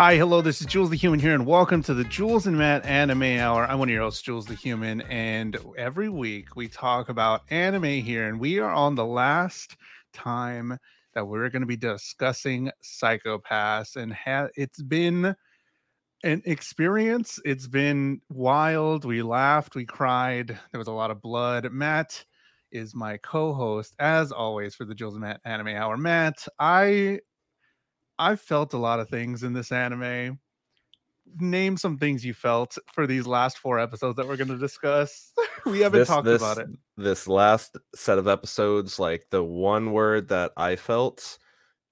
Hi, hello, this is Jules the Human here, and welcome to the Jules and Matt Anime Hour. I'm one of your hosts, Jules the Human, and every week we talk about anime here, and we are on the last time that we're going to be discussing Psycho-Pass, and ha- it's been an experience. It's been wild. We laughed, we cried, there was a lot of blood. Matt is my co-host, as always, for the Jules and Matt Anime Hour. Matt, I I felt a lot of things in this anime. Name some things you felt for these last four episodes that we're going to discuss. we haven't This- talked this- about it. This last set of episodes, like the one word that I felt,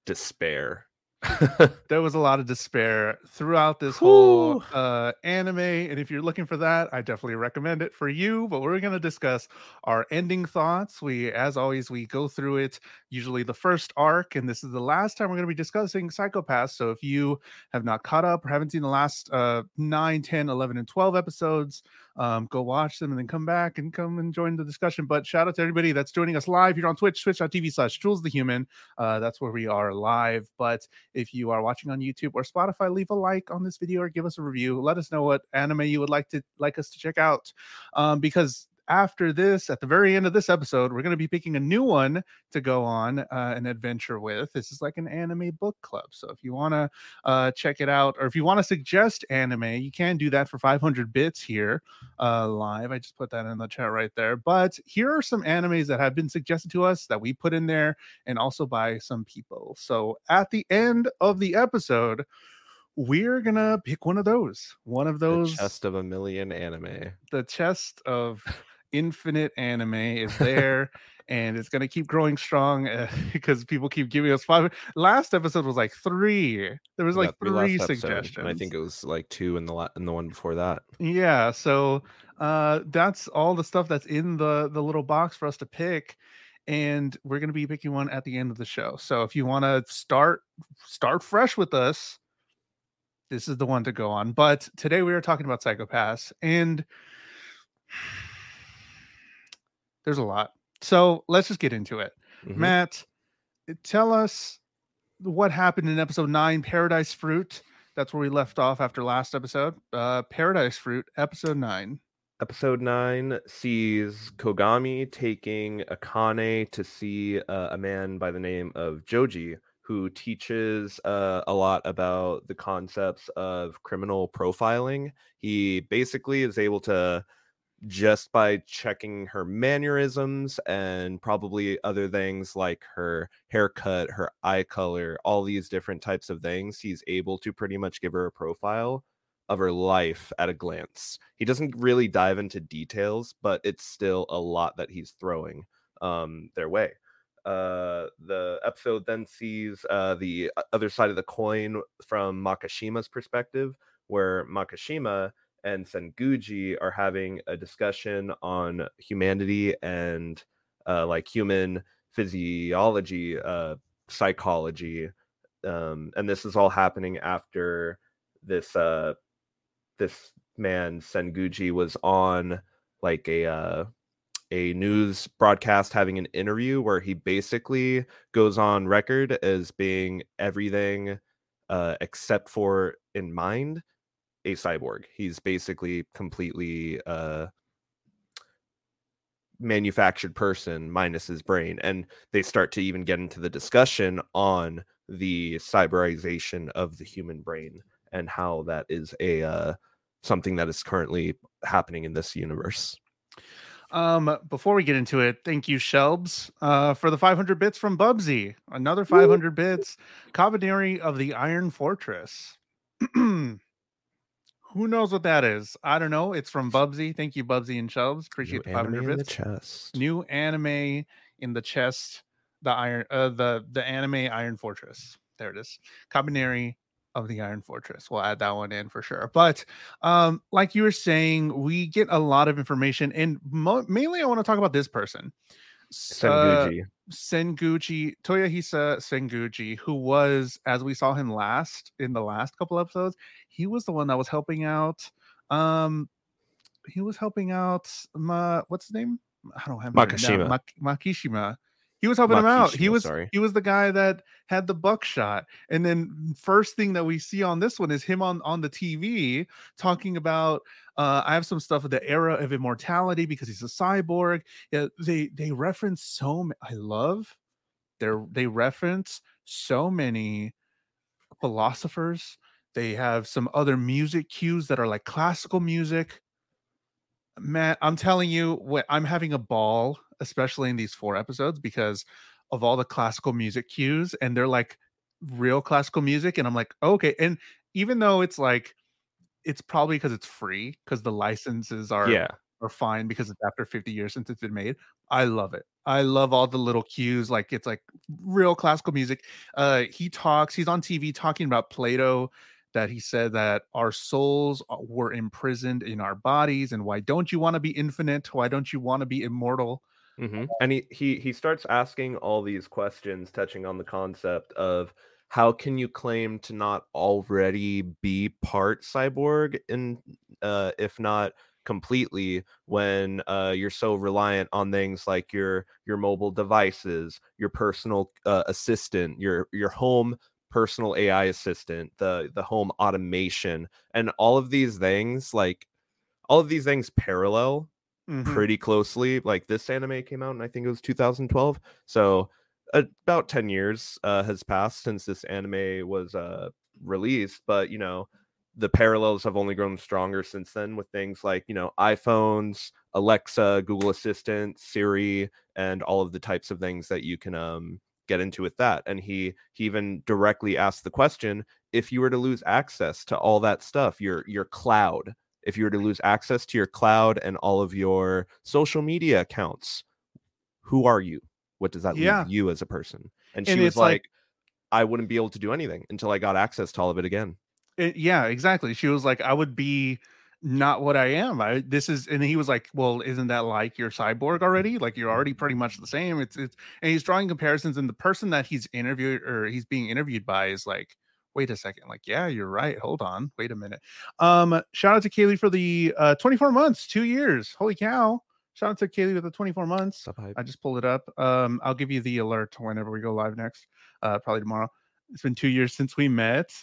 despair. There was a lot of despair throughout this whole uh, anime, and if you're looking for that, I definitely recommend it for you. But we're going to discuss our ending thoughts. We, as always, we go through it usually the first arc, and this is the last time we're going to be discussing Psycho-Pass. So if you have not caught up or haven't seen the last uh, 9, 10, 11, and 12 episodes, um, go watch them and then come back and come and join the discussion. But shout out to everybody that's joining us live here on Twitch, twitch.tv slash Jules the Human. Uh, that's where we are live. But if you are watching on YouTube or Spotify, leave a like on this video or give us a review. Let us know what anime you would like to like us to check out. Um, because after this, at the very end of this episode, we're going to be picking a new one to go on uh, an adventure with. This is like an anime book club. So if you want to uh, check it out, or if you want to suggest anime, you can do that for 500 bits here uh, live. I just put that in the chat right there. But here are some animes that have been suggested to us that we put in there and also by some people. So at the end of the episode, we're gonna pick one of those. One of The those chest of a million anime. the chest of infinite anime is there and it's going to keep growing strong uh, because people keep giving us five last episode was like three there was like Yeah, three suggestions I think it was like two in the la- in the one before that. yeah so uh that's all the stuff that's in the the little box for us to pick and we're going to be picking one at the end of the show so if you want to start start fresh with us this is the one to go on but today we are talking about Psycho-Pass and there's a lot. So let's just get into it. Mhm. matt tell us what happened in episode 9 paradise fruit. That's where we left off after last episode. Uh paradise fruit episode 9 Episode nine sees Kogami taking Akane to see uh, a man by the name of Joji, who teaches uh, a lot about the concepts of criminal profiling. He basically is able to, just by checking her mannerisms and probably other things like her haircut, her eye color, all these different types of things, he's able to pretty much give her a profile of her life at a glance. He doesn't really dive into details, but it's still a lot that he's throwing um, their way. Uh, the episode then sees uh, the other side of the coin from Makishima's perspective, where Makishima and Senguji are having a discussion on humanity and uh, like human physiology, uh, psychology, um, and this is all happening after this uh, this man Senguji was on like a uh, a news broadcast having an interview where he basically goes on record as being everything uh, except for in mind a cyborg. He's basically completely uh, manufactured person minus his brain, and they start to even get into the discussion on the cyberization of the human brain and how that is a uh, something that is currently happening in this universe. Um, before we get into it, thank you, Shelbs, uh, for the 500 bits from Bubsy. Another 500 bits. Kabaneri of the Iron Fortress. Who knows what that is? I don't know. It's from Bubsy. Thank you, Bubsy and Shelbs. Appreciate New the anime 500 in the chest. New anime in the chest. The iron, uh, the the anime Iron Fortress. There it is. Kabaneri of the Iron Fortress. We'll add that one in for sure. But um, like you were saying, we get a lot of information, and mo- mainly I want to talk about this person, S- uh, Senguji. Senguchi Toyohisa Senguji, who was, as we saw him last in the last couple episodes, he was the one that was helping out. Um, he was helping out. Ma, what's his name? I don't have it written down. Makishima. Mak- Makishima He was helping him out. He was sorry. he was the guy that had the buckshot. And then first thing that we see on this one is him on on the TV talking about uh I have some stuff of the era of immortality because he's a cyborg. Yeah, they they reference so ma- I love they they reference so many philosophers. They have some other music cues that are like classical music. Man, I'm telling you, what I'm having a ball, especially in these four episodes, because of all the classical music cues, and they're like real classical music, and I'm like, okay. And even though it's like, it's probably because it's free, because the licenses are Yeah. are fine because it's after 50 years since it's been made. I love it. I love all the little cues, like it's like real classical music. Uh, he talks. He's on TV talking about Plato that he said that our souls uh, were imprisoned in our bodies and why don't you want to be infinite why don't you want to be immortal hmm And he, he he starts asking all these questions, touching on the concept of how can you claim to not already be part cyborg, and uh, if not completely, when uh, you're so reliant on things like your your mobile devices, your personal uh, assistant, your your home personal AI assistant, the the home automation, and all of these things like all of these things parallel Mhm. pretty closely. Like this anime came out, and I think it was 2012. So about 10 years uh, has passed since this anime was uh, released. But you know, the parallels have only grown stronger since then with things like you know iPhones, Alexa, Google Assistant, Siri, and all of the types of things that you can um, get into with that. And he he even directly asked the question: if you were to lose access to all that stuff, your your cloud, if you were to lose access to your cloud and all of your social media accounts, who are you? What does that Yeah. leave you as a person? And she And was like- like, I wouldn't be able to do anything until I got access to all of it again. It- yeah exactly she was like i would be not what i am i this is and he was like well isn't that like your cyborg already like you're already pretty much the same it's it's and he's drawing comparisons and the person that he's interviewed or he's being interviewed by is like wait a second like yeah you're right hold on wait a minute um shout out to kaylee for the uh 24 months two years holy cow shout out to kaylee with the 24 months. I just pulled it up. Um, I'll give you the alert whenever we go live next. Uh, probably tomorrow. It's been two years since we met.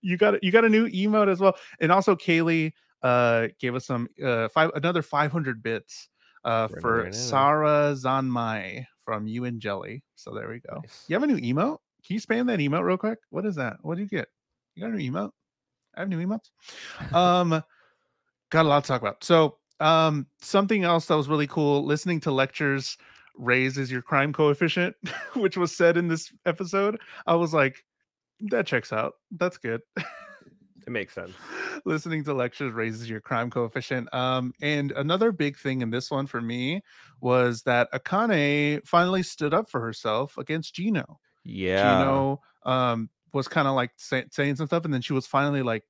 You got you got a new emote as well, and also Kaylee uh gave us some uh five another 500 bits uh For for another anime. Sarazanmai from you and Jelly. So there we go. Nice. You have a new emote? Can you spam that emote real quick? What is that? What did you get? You got a new emote? I have new emotes. Um, got a lot to talk about. So, um, something else that was really cool listening to lectures raises your crime coefficient, which was said in this episode. I was like, that checks out. That's good. It makes sense. listening to lectures raises your crime coefficient. Um, and another big thing in this one for me was that Akane finally stood up for herself against Gino. Yeah. Gino um was kind of like say, saying some stuff, and then she was finally like,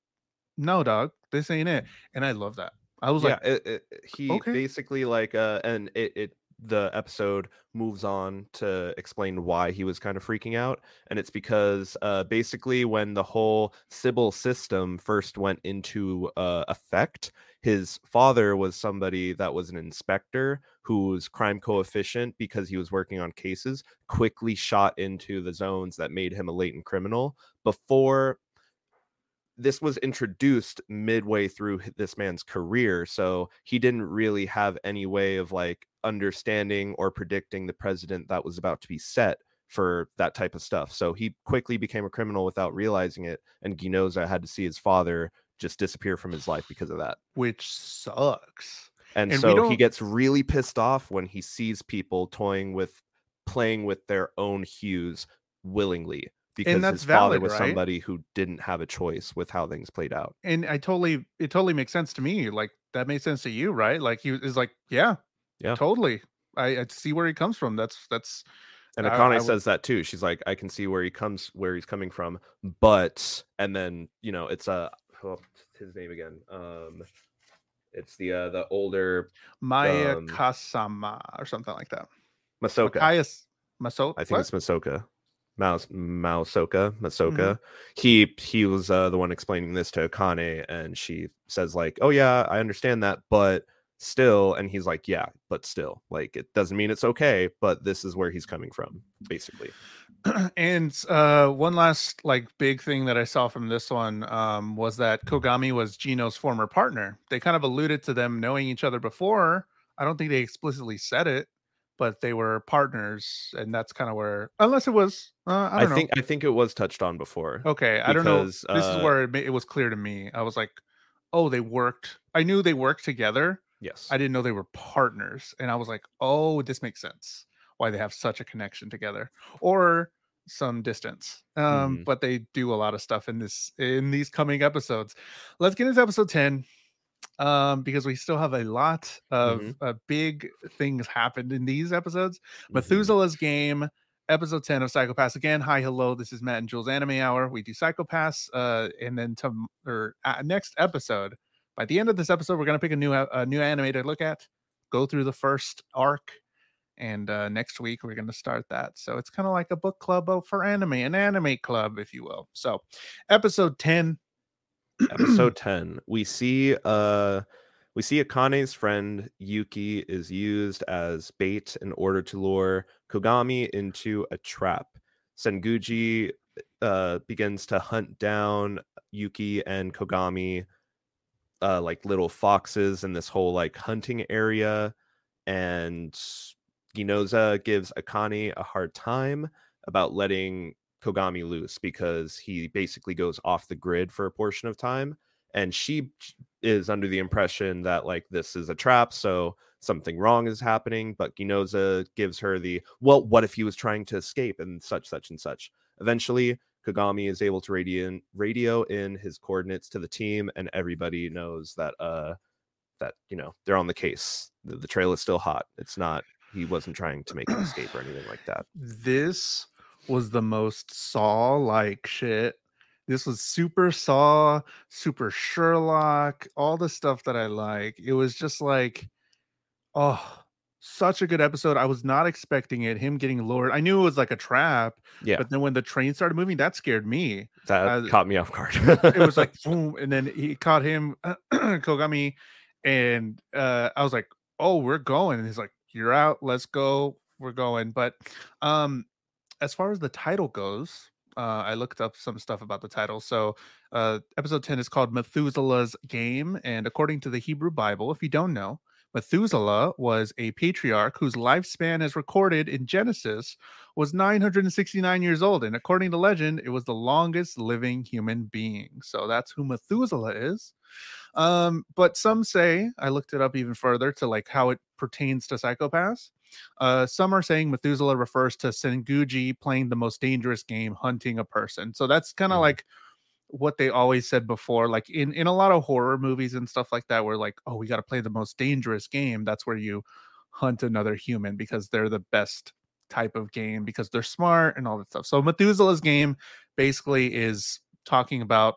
"No, dog, this ain't it." And I love that. I was yeah, like, it, it, he okay. basically like uh and it, it the episode moves on to explain why he was kind of freaking out and it's because uh basically when the whole Sybil system first went into uh effect his father was somebody that was an inspector whose crime coefficient because he was working on cases quickly shot into the zones that made him a latent criminal before this was introduced midway through this man's career so he didn't really have any way of like understanding or predicting the president that was about to be set for that type of stuff so he quickly became a criminal without realizing it and Ginoza had to see his father just disappear from his life because of that which sucks. and, And so he gets really pissed off when he sees people toying with playing with their own hues willingly because his father was right? somebody who didn't have a choice with how things played out And I totally, it totally makes sense to me. Like that made sense to you, right? Like he is like, yeah, Yeah. totally. I, I see where he comes from. That's that's And Akane I would- says that too. She's like, I can see where he comes, where he's coming from, but and then you know, it's a oh, his name again. Um, it's the uh the older Maya Um, Kasama or something like that. Masoka. Matthias Maso. I think what? it's Masoka. Mouse Maosoka, Mm-hmm. Masoka. He he was uh, the one explaining this to Akane, and she says like, "Oh yeah, I understand that, but still and he's like yeah but still like it doesn't mean it's okay but this is where he's coming from basically. And uh one last like big thing that i saw from this one um was that kogami was gino's former partner. They kind of alluded to them knowing each other before. I don't think they explicitly said it but they were partners and that's kind of where unless it was uh, I, I think i think it was touched on before okay i don't know. this uh, is where it, it was clear to me. I was like oh they worked i knew they worked together Yes. I didn't know they were partners. And I was like, oh, this makes sense why they have such a connection together or some distance. Um, mm-hmm. but they do a lot of stuff in this in these coming episodes. Let's get into episode 10 um because we still have a lot of mm-hmm. uh, big things happened in these episodes. Mm-hmm. Methuselah's game episode 10 of Psycho-Pass again. Hi, hello. This is Matt and Jules Anime Hour. We do Psycho-Pass uh and then to or uh, next episode by the end of this episode, we're going to pick a new a new anime to look at, go through the first arc, and uh, next week we're going to start that. So it's kind of like a book club for anime, an anime club, if you will. So, episode ten. episode ten, we see uh we see Akane's friend Yuki is used as bait in order to lure Kogami into a trap. Senguji uh, begins to hunt down Yuki and Kogami uh, like little foxes in this whole like hunting area, and Ginoza gives Akane a hard time about letting Kogami loose because he basically goes off the grid for a portion of time, and she is under the impression that like this is a trap, so something wrong is happening. But Ginoza gives her the well, what if he was trying to escape and such, such, and such. Eventually, Kogami is able to radio in, radio in his coordinates to the team, and everybody knows that uh that you know they're on the case. The, the trail is still hot. It's not he wasn't trying to make an escape or anything like that. This was the most Saw like shit. This was super Saw, super Sherlock, all the stuff that I like. It was just like, oh, such a good episode. I was not expecting it. Him getting lured. I knew it was like a trap. Yeah. But then when the train started moving, that scared me. That uh, caught me off guard. it was like boom, and then he caught him, Kogami, and uh, I was like, "Oh, we're going." And he's like, "You're out. Let's go. We're going." But um, as far as the title goes, uh, I looked up some stuff about the title. So, uh, episode 10 is called Methuselah's Game. And according to the Hebrew Bible, if you don't know, Methuselah was a patriarch whose lifespan, as recorded in Genesis, was 969 years old. And according to legend, it was the longest living human being. So that's who Methuselah is. Um, but some say, I looked it up even further to like how it pertains to Psycho-Pass. Uh, some are saying Methuselah refers to Senguji playing the most dangerous game, hunting a person. So that's kind of mm. like what they always said before like in in a lot of horror movies and stuff like that where like oh we got to play the most dangerous game that's where you hunt another human because they're the best type of game because they're smart and all that stuff. So methuselah's game basically is talking about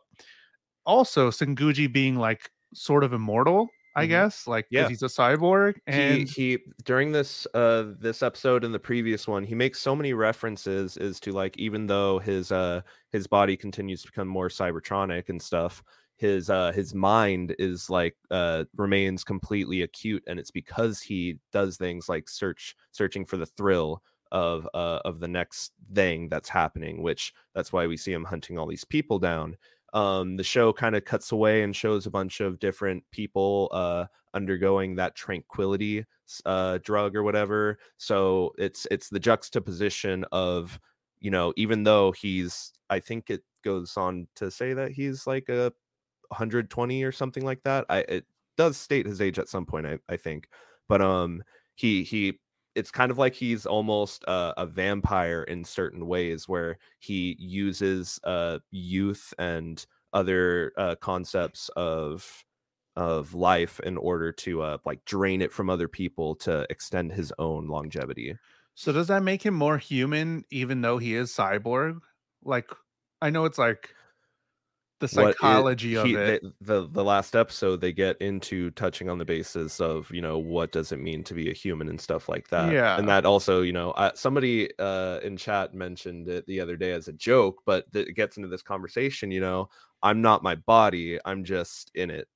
also senguji being like sort of immortal I mm-hmm. guess, like yeah, he's a cyborg. And he, he during this uh this episode and the previous one, he makes so many references as to like even though his uh his body continues to become more cybertronic and stuff, his uh his mind is like uh remains completely acute, and it's because he does things like search searching for the thrill of uh of the next thing that's happening, which that's why we see him hunting all these people down um, the show kind of cuts away and shows a bunch of different people uh, undergoing that tranquility uh, drug or whatever. So it's it's the juxtaposition of you know even though he's I think it goes on to say that he's like a 120 or something like that. I it does state his age at some point I, I think, but um he he it's kind of like he's almost uh, a vampire in certain ways where he uses uh, youth and other uh, concepts of of life in order to uh, like drain it from other people to extend his own longevity. So does that make him more human even though he is cyborg? Like I know it's like the psychology it, he, of it. They, the the last episode they get into touching on the basis of you know what does it mean to be a human and stuff like that. Yeah, and that also you know uh, somebody uh, in chat mentioned it the other day as a joke, but it gets into this conversation. You know, I'm not my body. I'm just in it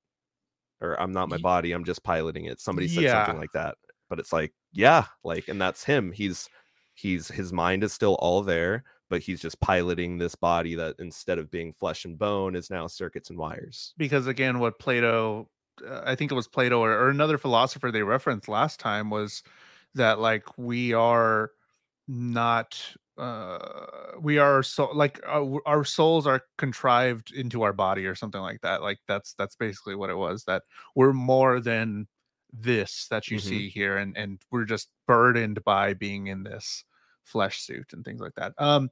or I'm not my body, I'm just piloting it. Somebody said Yeah. something like that. But it's like, yeah, like and that's him. He's he's his mind is still all there, but he's just piloting this body that instead of being flesh and bone is now circuits and wires. because again what plato uh, i think it was plato or, or another philosopher they referenced last time was that like we are not uh we are so like our, our souls are contrived into our body or something like that like that's that's basically what it was that we're more than this that you Mhm. see here and and we're just burdened by being in this flesh suit and things like that um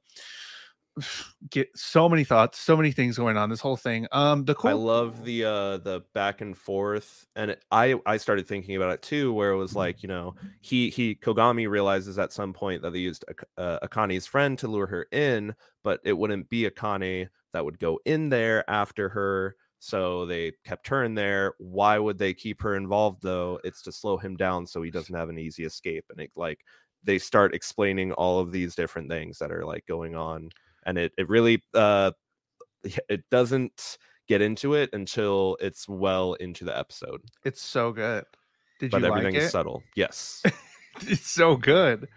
get so many thoughts so many things going on this whole thing um the cool I love the uh the back and forth and it, I I started thinking about it too where it was like, you know, he he Kogami realizes at some point that they used uh, Akane's friend to lure her in, but it wouldn't be Akane that would go in there after her. So they kept her in there. Why would they keep her involved though? It's to slow him down so he doesn't have an easy escape. And it like they start explaining all of these different things that are like going on. And it it really uh it doesn't get into it until it's well into the episode. It's so good. Did But you everything like is subtle. Yes. it's so good.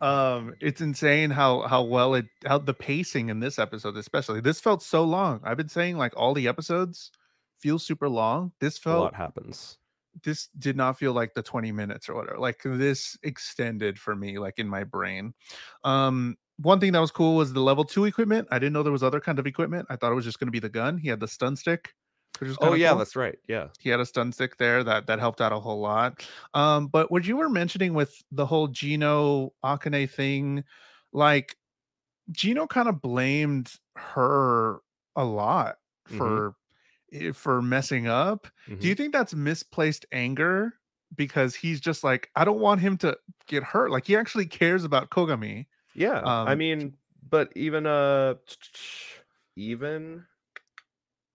Um, it's insane how how well it how the pacing in this episode, especially. This felt so long. I've been saying like all the episodes feel super long. This felt a lot happens. This did not feel like the 20 minutes or whatever. Like this extended for me, like in my brain. Um, one thing that was cool was the level two equipment. I didn't know there was other kind of equipment. I thought it was just going to be the gun. He had the stun stick. Which was Oh yeah, cool that's right. Yeah. he had a stun stick there that that helped out a whole lot um but what you were mentioning with the whole gino akane thing like gino kind of blamed her a lot Mhm. for for messing up do Mhm. you think that's misplaced anger because he's just like i don't want him to get hurt like he actually cares about kogami Yeah. I Um, mean, but even uh even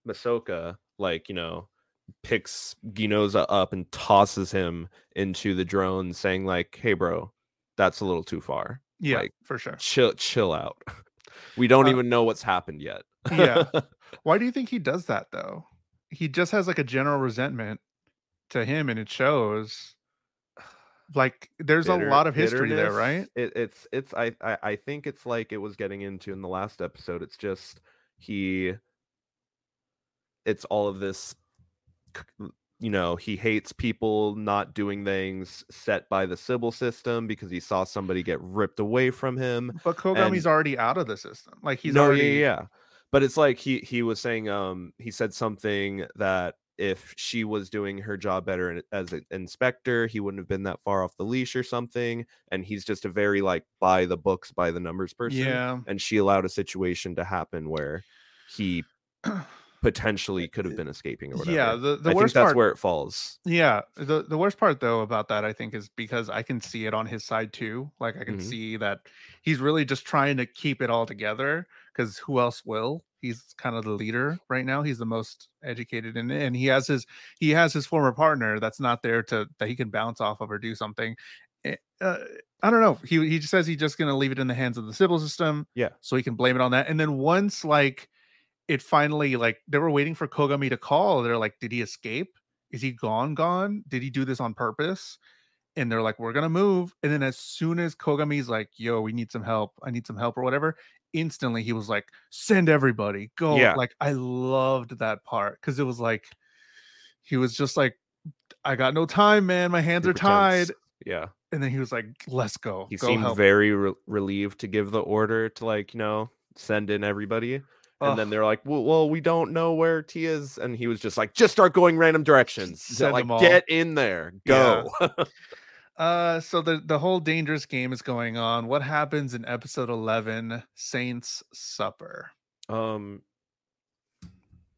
Masoka, like, you know, picks Ginoza up and tosses him into the drone saying, like, hey bro, that's a little too far. yeah Like, for sure Chill chill out. We don't Uh, even know what's happened yet. Yeah. Why do you think he does that though? He just has like a general resentment to him and it shows. Like there's Bitter- a lot of history there, right? It, it's it's I, I I think it's like it was getting into in the last episode. It's just he. It's all of this. You know, he hates people not doing things set by the Sybil system because he saw somebody get ripped away from him. But Kogami's already out of the system. Like he's no, already yeah, yeah. But it's like he he was saying um he said something that if she was doing her job better as an inspector, he wouldn't have been that far off the leash or something. And he's just a very like by the books, by the numbers person. Yeah. And she allowed a situation to happen where he potentially could have been escaping or whatever. Yeah, the, the I think that's part where it falls. Yeah, the the worst part though about that I think is because I can see it on his side too. Like I can Mhm. see that he's really just trying to keep it all together because who else will? He's kind of the leader right now. He's the most educated in it, and he has his he has his former partner that's not there to that he can bounce off of or do something. Eh, Uh, I don't know. He he says he's just gonna leave it in the hands of the Sybil system. Yeah. so he can blame it on that. And then once like it finally like they were waiting for Kogami to call. They're like, did he escape? Is he gone? Gone? Did he do this on purpose? And they're like, we're gonna move. And then as soon as Kogami's like, yo, we need some help. I need some help or whatever. Instantly he was like, send everybody, go. Yeah. Like I loved that part because it was like he was just like, I got no time, man. My hands are Super tense. tied. Yeah. And then he was like, let's go. He go seemed help. very re- relieved to give the order to like, you know, send in everybody. And then they're like, well, well, we don't know where T is. And he was just like, just start going random directions. Like, get in there. Yeah. Uh, so the the whole dangerous game is going on. What happens in episode eleven, Saint's Supper? um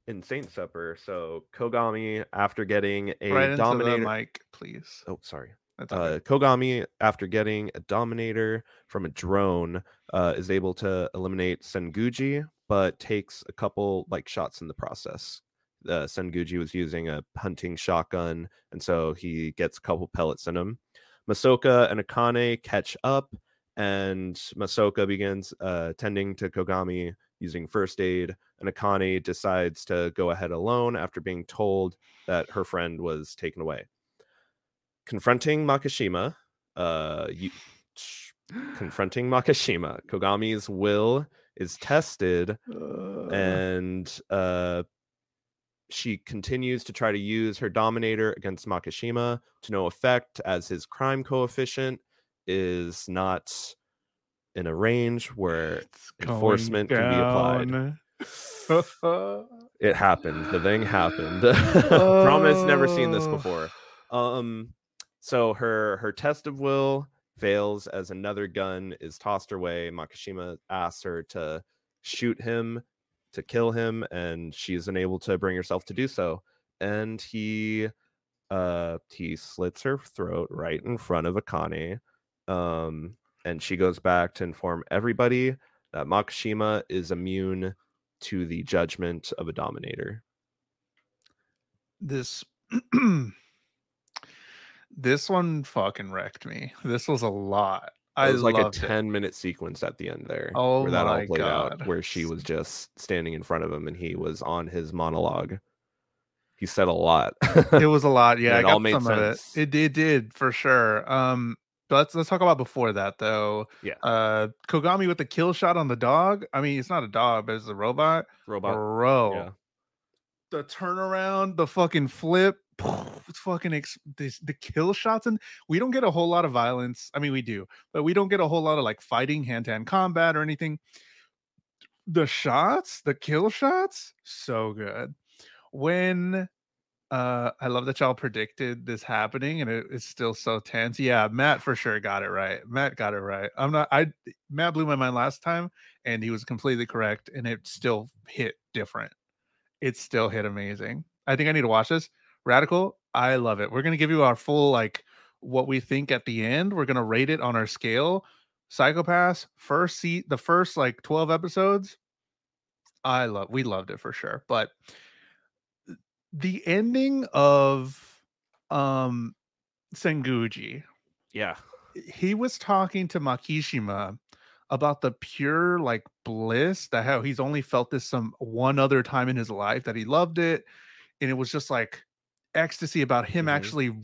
in Saint Supper, so Kogami after getting a right into dominator. the mic, please. Oh, sorry. Okay. Uh, Kogami, after getting a dominator from a drone, uh, is able to eliminate Senguji, but takes a couple like shots in the process. Uh, Senguji was using a hunting shotgun, and so he gets a couple pellets in him. Masoka and Akane catch up, and Masoka begins uh, tending to Kogami using first aid, and Akane decides to go ahead alone after being told that her friend was taken away. Confronting Makishima, uh, you, confronting Makishima, Kogami's will is tested, Uh, and uh, she continues to try to use her dominator against Makishima to no effect, as his crime coefficient is not in a range where it's enforcement can be applied. it happened. The thing happened. Promise, never seen this Oh. before. Um, so her her test of will fails as another gun is tossed her way. Makishima asks her to shoot him to kill him, and she is unable to bring herself to do so. And he uh he slits her throat right in front of Akane. Um, and she goes back to inform everybody that Makishima is immune to the judgment of a dominator. this this one fucking wrecked me. This was a lot. I it was like a loved it. 10 minute sequence at the end there Oh where that all played out where she was just standing in front of him and he was on his monologue he said a lot it was a lot. Yeah, it I got all made some sense. of it. It did, did for sure. Um, but let's let's talk about before that though. Yeah. Uh, Kogami with the kill shot on the dog. I mean, it's not a dog, but it's a robot. robot Bro, yeah the turnaround, the fucking flip, fucking ex- this, the kill shots, and we don't get a whole lot of violence. I mean, we do, but we don't get a whole lot of like fighting, hand to hand combat, or anything. The shots, the kill shots, so good. When uh I love that y'all predicted this happening and it is still so tense. Yeah, Matt for sure got it right. Matt got it right. I'm not I Matt blew my mind last time and he was completely correct and it still hit different. It still hit amazing. I think I need to watch this. Radical, I love it. We're going to give you our full like what we think at the end. We're going to rate it on our scale. Psycho-Pass, first seat, the first like 12 episodes. I love we loved it for sure. But the ending of um Senguji, yeah he was talking to Makishima about the pure like bliss that how he's only felt this some one other time in his life that he loved it and it was just like ecstasy about him Mhm. actually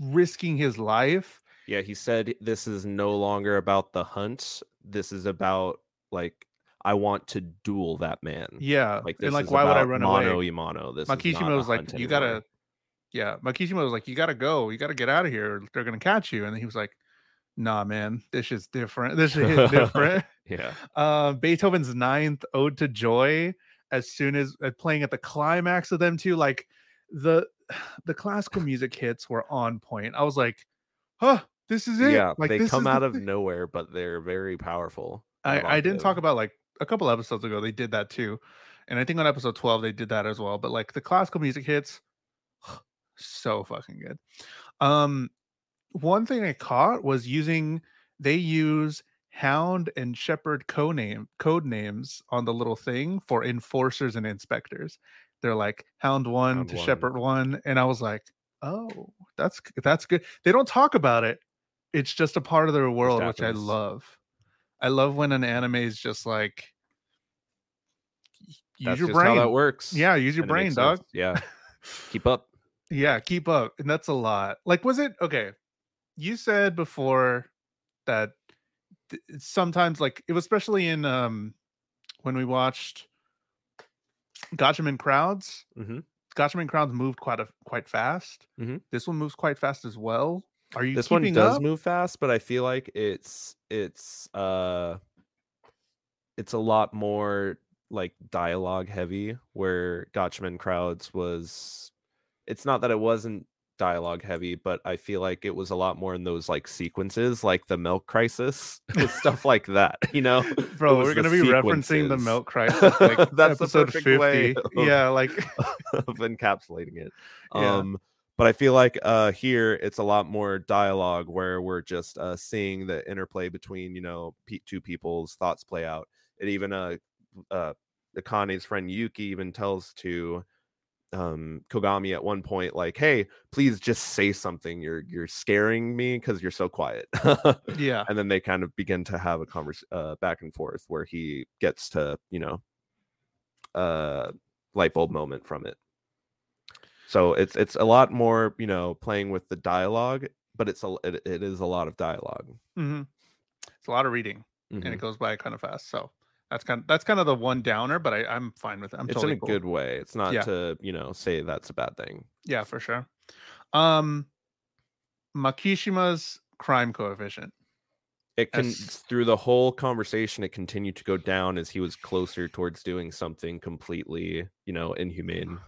risking his life. Yeah he said this is no longer about the hunt. This is about like i want to duel that man. Yeah like this and like why would i run mono away mono this is not Makishima a was like you anymore." gotta yeah Makishima was like you gotta go. You gotta get out of here. They're gonna catch you. And he was like nah man. This is different. This is different. Yeah. Uh, Beethoven's Ninth Ode to Joy. As soon as uh, playing at the climax of them too, like the the classical music hits were on point. I was like, "Huh, this is it." yeah like they come is the out of thing. nowhere but they're very powerful I, I didn't talk about like a couple episodes ago. They did that too, and I think on episode twelve they did that as well. But like the classical music hits, so fucking good. Um, one thing I caught was using they use Hound and Shepherd code name code names on the little thing for enforcers and inspectors. They're like Hound one Hound to one. Shepherd one, and I was like, oh, that's that's good. They don't talk about it. It's just a part of their world, which I love. I love when an anime is just like use that's your just brain. how that works Yeah, use your and brain, dog. sense. yeah keep up Yeah, keep up. And that's a lot. Like, was it okay? You said before that th- sometimes, like, it was especially in um when we watched Gatchaman crowds. hmm Gatchaman crowds moved quite a quite fast. Mhm. This one moves quite fast as well. Are you this one does up? move fast but i feel like it's it's uh it's a lot more like dialogue heavy where Gatchaman crowds was it's not that it wasn't dialogue heavy but i feel like it was a lot more in those like sequences like the milk crisis stuff like that you know Bro, we're gonna be referencing the milk crisis like That's the episode perfect 50. way of- Yeah, like of encapsulating it. Yeah. Um, but I feel like uh here it's a lot more dialogue where we're just uh seeing the interplay between you know two people's thoughts play out. It even uh uh Akane's friend Yuki even tells to um Kogami at one point like hey please just say something you're you're scaring me because you're so quiet yeah. and then they kind of begin to have a convers uh back and forth where he gets to you know uh light bulb moment from it. So it's it's a lot more, you know, playing with the dialogue, but it's a it, it is a lot of dialog Mm-hmm. It's a lot of reading, and Mhm. it goes by kind of fast. So that's kind that's kind of the one downer, but I, I'm fine with it. I'm It's totally in a cool. good way. It's not Yeah. to, you know, say that's a bad thing. Yeah, for sure. Um, Makishima's crime coefficient. It can That's- through the whole conversation, it continued to go down as he was closer towards doing something completely, you know, inhumane.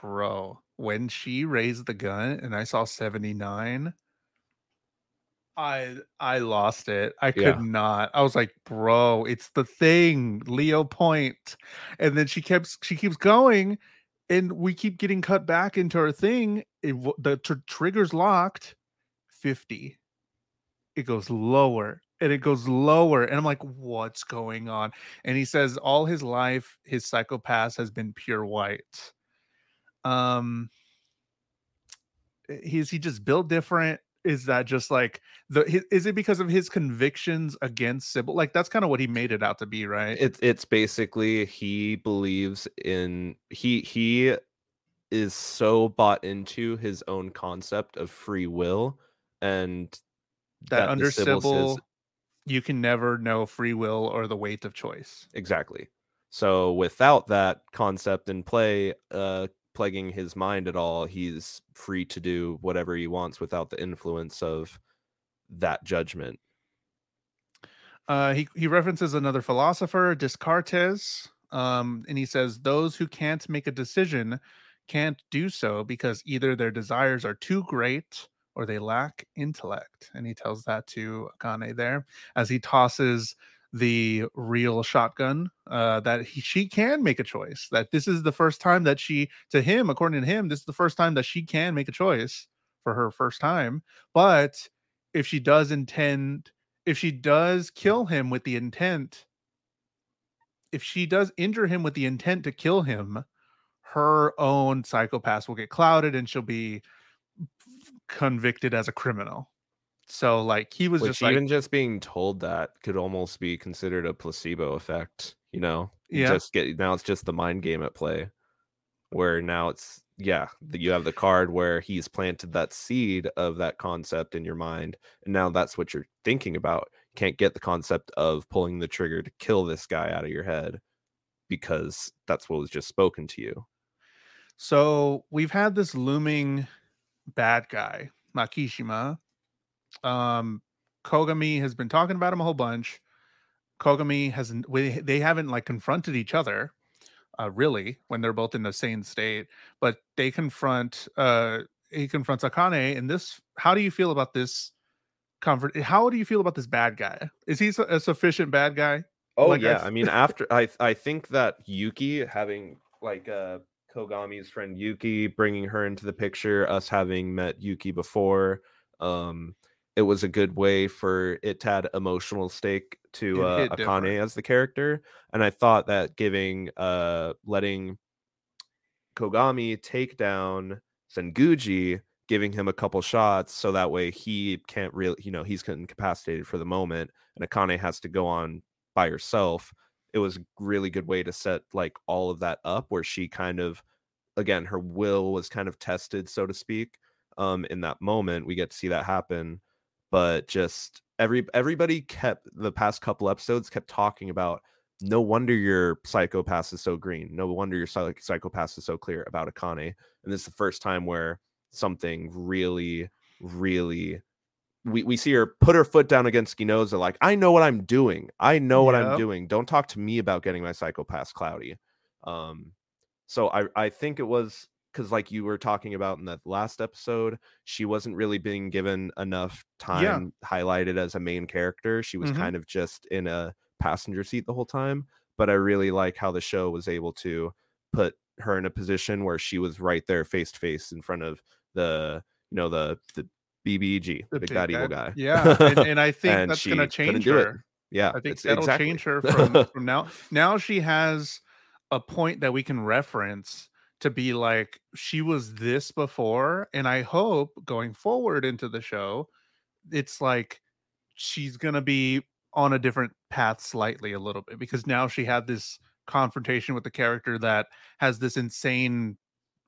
Bro, when she raised the gun and I saw 79, I I lost it. I could Yeah. not. I was like, bro, it's the thing, Leo Point. And then she keeps she keeps going and we keep getting cut back into her thing. It, the tr- trigger's locked 50. It goes lower and it goes lower. And I'm like, what's going on? And he says all his life, his Psycho-Pass has been pure white. Um, i- is he just built different? Is that just like the? Is it because of his convictions against Sybil? Like that's kind of what he made it out to be, right? It's it's basically he believes in he he is so bought into his own concept of free will and that, that under Sybil Sybil, you can never know free will or the weight of choice. exactly. So without that concept in play, uh plaguing his mind at all, he's free to do whatever he wants without the influence of that judgment. Uh, he he references another philosopher, Descartes, um, and he says those who can't make a decision can't do so because either their desires are too great or they lack intellect. And he tells that to Akane there as he tosses the real shotgun uh, that he, she can make a choice. That this is the first time that she, to him, according to him, this is the first time that she can make a choice for her first time. But if she does intend if she does kill him with the intent if she does injure him with the intent to kill him her own Psycho-Pass will get clouded and she'll be convicted as a criminal so like he was Which just like even just being told that could almost be considered a placebo effect, you know? Yeah. Just get now it's just the mind game at play. Where now it's yeah, you have the card where he's planted that seed of that concept in your mind, and now that's what you're thinking about. Can't get the concept of pulling the trigger to kill this guy out of your head because that's what was just spoken to you. so we've had this looming bad guy makishima um kogami has been talking about him a whole bunch. Kogami hasn't they haven't like confronted each other uh really when they're both in the same state but they confront uh he confronts akane and this how do you feel about this comfort how do you feel about this bad guy? Is he a sufficient bad guy? Oh Like, I yeah, f- I mean after I I think that Yuki having like uh Kogami's friend Yuki bringing her into the picture, us having met Yuki before, um it was a good way for it to add emotional stake to uh, Akane different. as the character, and I thought that giving uh letting Kogami take down Senguji, giving him a couple shots so that way he can't really, you know, he's incapacitated for the moment, and Akane has to go on by herself. It was a really good way to set like all of that up where she kind of again her will was kind of tested so to speak um in that moment we get to see that happen but just every everybody kept the past couple episodes kept talking about no wonder your Psycho-Pass is so green no wonder your psych- Psycho-Pass is so clear about akane and this is the first time where something really really we, we see her put her foot down against Ginoza, like, I know what I'm doing. I know what I'm doing. Don't talk to me about getting my Psycho-Pass cloudy. Um, so I, I think it was because like you were talking about in that last episode, she wasn't really being given enough time highlighted as a main character. She was Mhm. kind of just in a passenger seat the whole time. But I really like how the show was able to put her in a position where she was right there face to face in front of the you know the the BBG, the big bad evil guy. yeah and, and i think And that's gonna change her Yeah, I think that'll exactly. change her from from now. Now she has a point that we can reference to be like she was this before, and I hope going forward into the show, it's like she's gonna be on a different path slightly a little bit because now she had this confrontation with the character that has this insane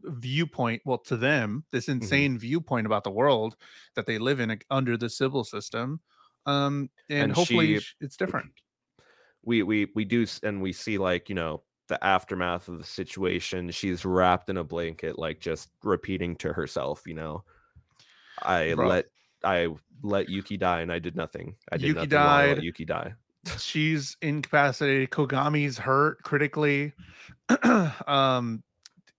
viewpoint well to them this Mm-hmm. insane viewpoint about the world that they live in under the Sybil system um and, And hopefully she- it's different we we we do and we see like you know the aftermath of the situation she's wrapped in a blanket like just repeating to herself you know? I Bro. let i let yuki die and i did nothing. I did Yuki nothing while I let died. yuki die. She's incapacitated. Kogami's hurt critically. Um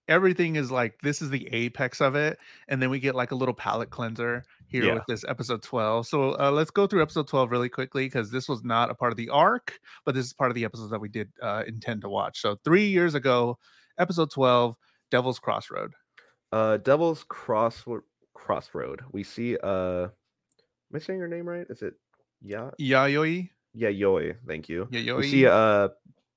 everything is like this is the apex of it and then we get like a little palate cleanser here Yeah. with this episode 12 so uh, let's go through episode 12 really quickly because this was not a part of the arc but this is part of the episodes that we did uh, intend to watch. So three years ago episode 12 devil's crossroad. Uh devil's crossroad crossroad. We see uh am i saying your name right? Is it yeah yayoi? Yeah yoi thank you. Yayoi we see uh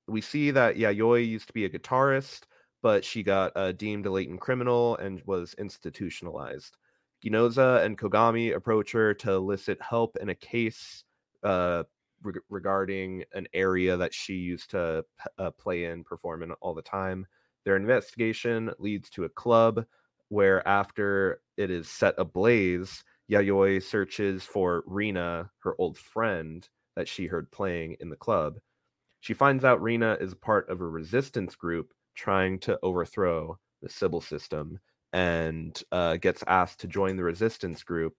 we see that Yayoi used to be a guitarist, but she got uh, deemed a latent criminal and was institutionalized. Ginoza and Kogami approach her to elicit help in a case uh, reg- regarding an area that she used to uh, play in, perform in all the time. Their investigation leads to a club where, after it is set ablaze, Yayoi searches for Rina, her old friend that she heard playing in the club. She finds out Rina is part of a resistance group trying to overthrow the Sybil system and uh, gets asked to join the resistance group,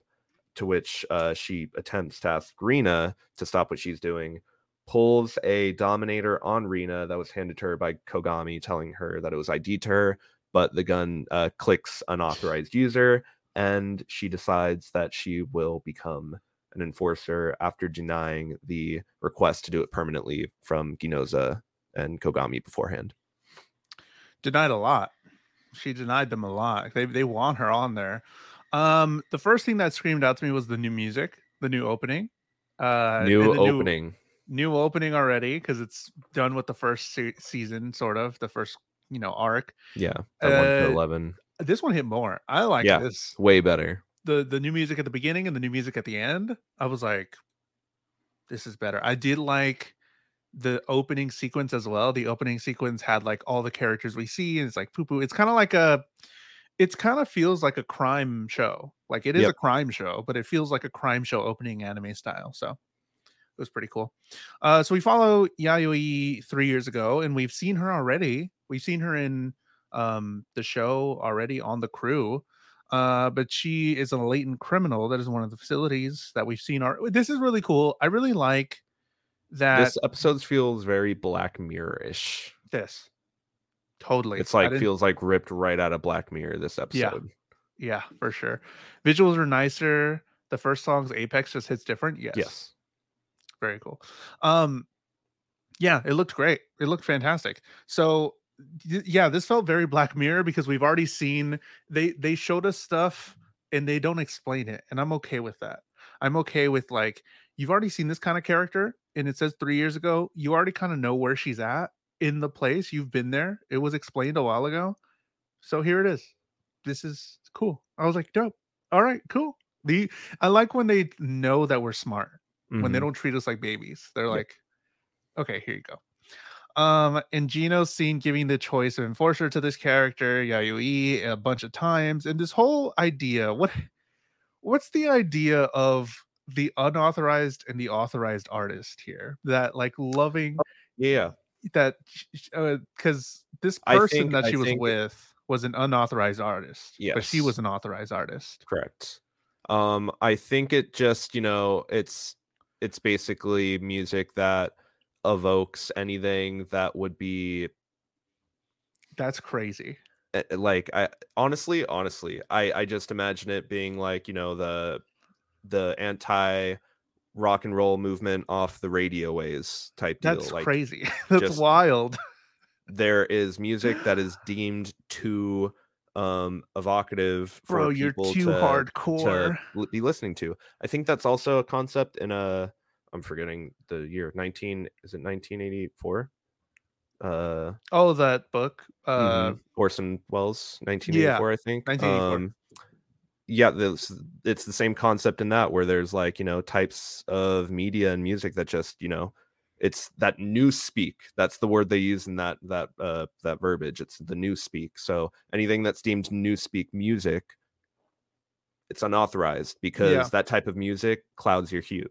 to which uh, she attempts to ask Rina to stop what she's doing, pulls a dominator on Rina that was handed to her by Kogami, telling her that it was ID to her, but the gun uh, clicks unauthorized user, and she decides that she will become an enforcer after denying the request to do it permanently from Ginoza and Kogami beforehand. denied a lot. She denied them a lot. They they want her on there. Um, the first thing that screamed out to me was the new music, the new opening. Uh, new opening. new opening already because it's done with the first se- season, sort of the first you know arc. yeah. That one to uh, 11. This one hit more. I like Yeah. this. Way better. the the new music at the beginning and the new music at the end. I was like, this is better. I did like the opening sequence as well. The opening sequence had like all the characters we see, and it's like poo poo. It's kind of like a it's kind of feels like a crime show. Like it is Yep. a crime show, but it feels like a crime show opening anime style. So it was pretty cool. Uh, so we follow Yayoi three years ago, and we've seen her already. We've seen her in um, the show already on the crew. Uh, but she is a latent criminal that is one of the facilities that we've seen. Our this is really cool. I really like that. This episode feels very Black Mirror-ish. this totally. It's like feels like ripped right out of Black Mirror this episode. yeah, yeah, for sure. Visuals are nicer. The first song's Apex just hits different. Yes. Yes. very cool um yeah it looked great it looked fantastic so yeah this felt very black mirror because we've already seen they they showed us stuff and they don't explain it and i'm okay with that i'm okay with like you've already seen this kind of character and it says three years ago you already kind of know where she's at in the place you've been there it was explained a while ago so here it is this is cool i was like dope all right cool the i like when they know that we're smart when they Mhm. don't treat us like babies. They're like, okay, here you go. Um, and Gino's seen giving the choice of enforcer to this character, Yayoi, a bunch of times. And this whole idea, what what's the idea of the unauthorized and the authorized artist here? That like loving yeah. that because this person think- that I she was think- with was an unauthorized artist. But she was an authorized artist. Correct. Um, I think it just, you know, it's it's basically music that evokes anything that would be That's crazy. uh, like I honestly, honestly, I I just imagine it being like, you know, the the anti rock and roll movement off the radio ways type deal. That's like crazy. That's wild. there is music that is deemed too um evocative for Bro, you're too to, hardcore. to be listening to. I think that's also a concept in a I'm forgetting the year 19 is it 1984? Uh, Oh, that book. Uh mhm, Orson Welles 1984 yeah, I think. 1984. Um yeah, this it's the same concept in that where there's like, you know, types of media and music that just, you know, it's that new speak that's the word they use in that that uh that verbiage it's the new speak so anything that's deemed new speak music it's unauthorized because Yeah. that type of music clouds your hue